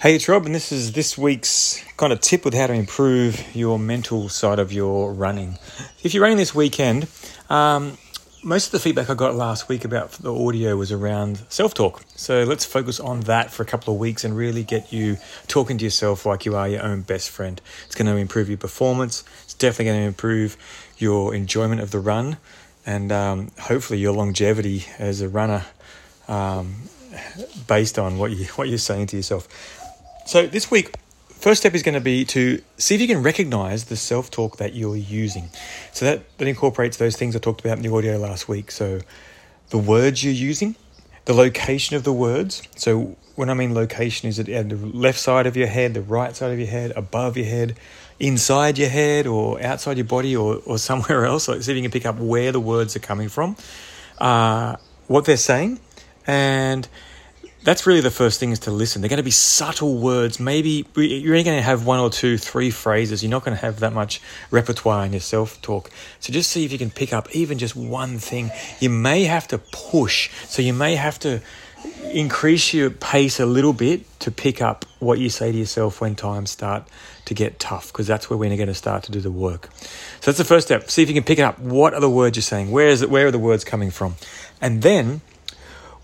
Hey, it's Rob, and this is this week's kind of tip with how to improve your mental side of your running. If you're running this weekend, um, most of the feedback I got last week about the audio was around self talk. So let's focus on that for a couple of weeks and really get you talking to yourself like you are your own best friend. It's going to improve your performance, it's definitely going to improve your enjoyment of the run, and um, hopefully your longevity as a runner. Um, based on what you what you're saying to yourself. So this week, first step is going to be to see if you can recognize the self talk that you're using. So that, that incorporates those things I talked about in the audio last week. So the words you're using, the location of the words. So when I mean location, is it at the left side of your head, the right side of your head, above your head, inside your head, or outside your body, or, or somewhere else? Like see if you can pick up where the words are coming from, uh, what they're saying, and that's really the first thing is to listen. They're going to be subtle words. Maybe you're only going to have one or two, three phrases. You're not going to have that much repertoire in your self talk. So just see if you can pick up even just one thing. You may have to push. So you may have to increase your pace a little bit to pick up what you say to yourself when times start to get tough, because that's where we're going to start to do the work. So that's the first step. See if you can pick it up. What are the words you're saying? Where is it? Where are the words coming from? And then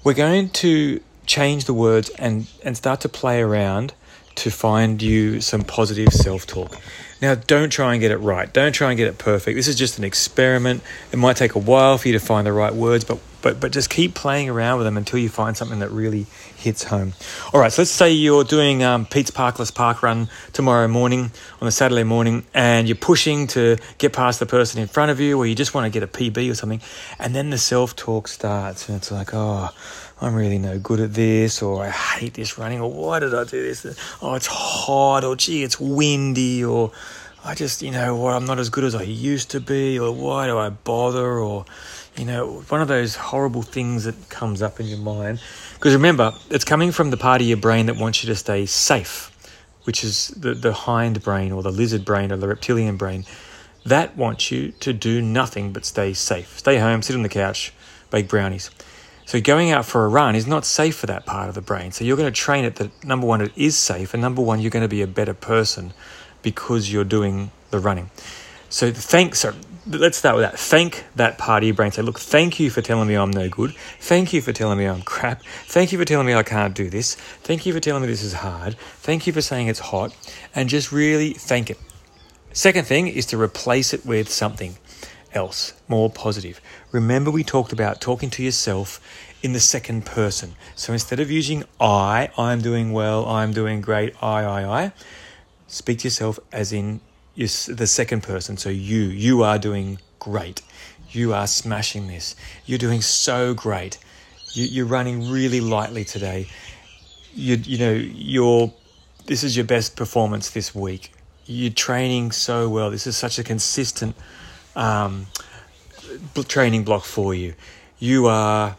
we're going to change the words and, and start to play around to find you some positive self talk. Now, don't try and get it right. Don't try and get it perfect. This is just an experiment. It might take a while for you to find the right words, but but but just keep playing around with them until you find something that really hits home. All right, so let's say you're doing um, Pete's Parkless Park Run tomorrow morning on a Saturday morning, and you're pushing to get past the person in front of you, or you just want to get a PB or something, and then the self talk starts, and it's like, oh I'm really no good at this, or I hate this running, or why did I do this? Oh, it's hot, or gee, it's windy, or I just, you know, what, I'm not as good as I used to be, or why do I bother, or, you know, one of those horrible things that comes up in your mind. Because remember, it's coming from the part of your brain that wants you to stay safe, which is the, the hind brain, or the lizard brain, or the reptilian brain. That wants you to do nothing but stay safe. Stay home, sit on the couch, bake brownies. So going out for a run is not safe for that part of the brain. So you're going to train it that number one, it is safe, and number one, you're going to be a better person because you're doing the running. So thanks. So let's start with that. Thank that part of your brain. Say, look, thank you for telling me I'm no good. Thank you for telling me I'm crap. Thank you for telling me I can't do this. Thank you for telling me this is hard. Thank you for saying it's hot. And just really thank it. Second thing is to replace it with something else, more positive. Remember, we talked about talking to yourself in the second person. So instead of using I, I'm doing well, I'm doing great, I, I, I, speak to yourself as in the second person. So you, you are doing great. You are smashing this. You're doing so great. You, are running really lightly today. You, you know, you're, this is your best performance this week. You're training so well. This is such a consistent um, training block for you. You are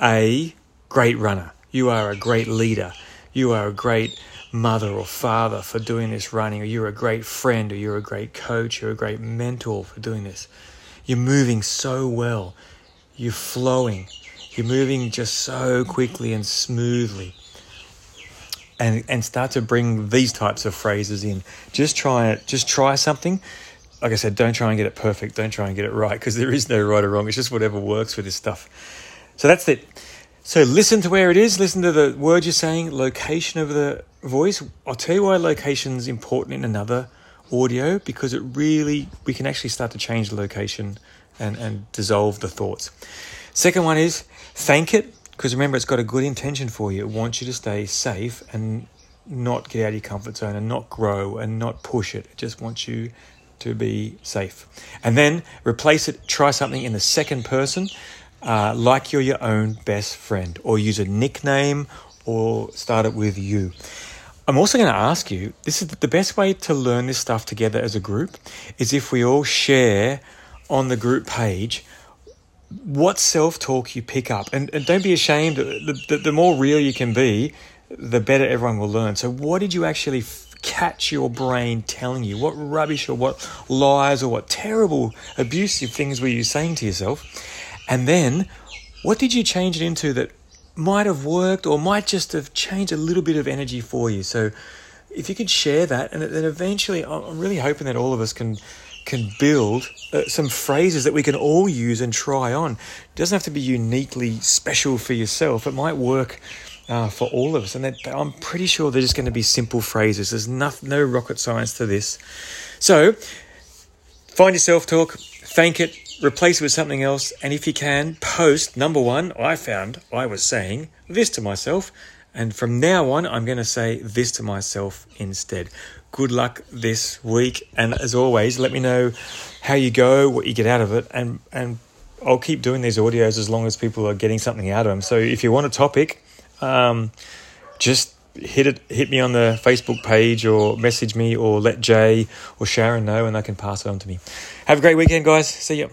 a great runner. You are a great leader. You are a great mother or father for doing this running, or you're a great friend, or you're a great coach, you're a great mentor for doing this. You're moving so well. You're flowing. You're moving just so quickly and smoothly. And, and start to bring these types of phrases in. Just try it. Just try something like I said, don't try and get it perfect. Don't try and get it right because there is no right or wrong. It's just whatever works for this stuff. So that's it. So listen to where it is. Listen to the words you're saying, location of the voice. I'll tell you why location is important in another audio because it really, we can actually start to change the location and, and dissolve the thoughts. Second one is thank it because remember, it's got a good intention for you. It wants you to stay safe and not get out of your comfort zone and not grow and not push it. It just wants you to be safe. And then replace it, try something in the second person, uh, like you're your own best friend, or use a nickname or start it with you. I'm also going to ask you this is the best way to learn this stuff together as a group is if we all share on the group page what self talk you pick up. And, and don't be ashamed, the, the, the more real you can be, the better everyone will learn. So, what did you actually catch your brain telling you? What rubbish or what lies or what terrible abusive things were you saying to yourself? And then what did you change it into that might have worked or might just have changed a little bit of energy for you. So if you could share that, and then eventually, I'm really hoping that all of us can can build uh, some phrases that we can all use and try on. It doesn't have to be uniquely special for yourself. It might work uh, for all of us, and I'm pretty sure they're just going to be simple phrases. There's no, no rocket science to this. So find your self talk, thank it, replace it with something else, and if you can, post number one. I found I was saying this to myself and from now on, I'm going to say this to myself instead. Good luck this week. And as always, let me know how you go, what you get out of it. And, and I'll keep doing these audios as long as people are getting something out of them. So if you want a topic, um, just hit it, hit me on the Facebook page or message me or let Jay or Sharon know and they can pass it on to me. Have a great weekend, guys. See you.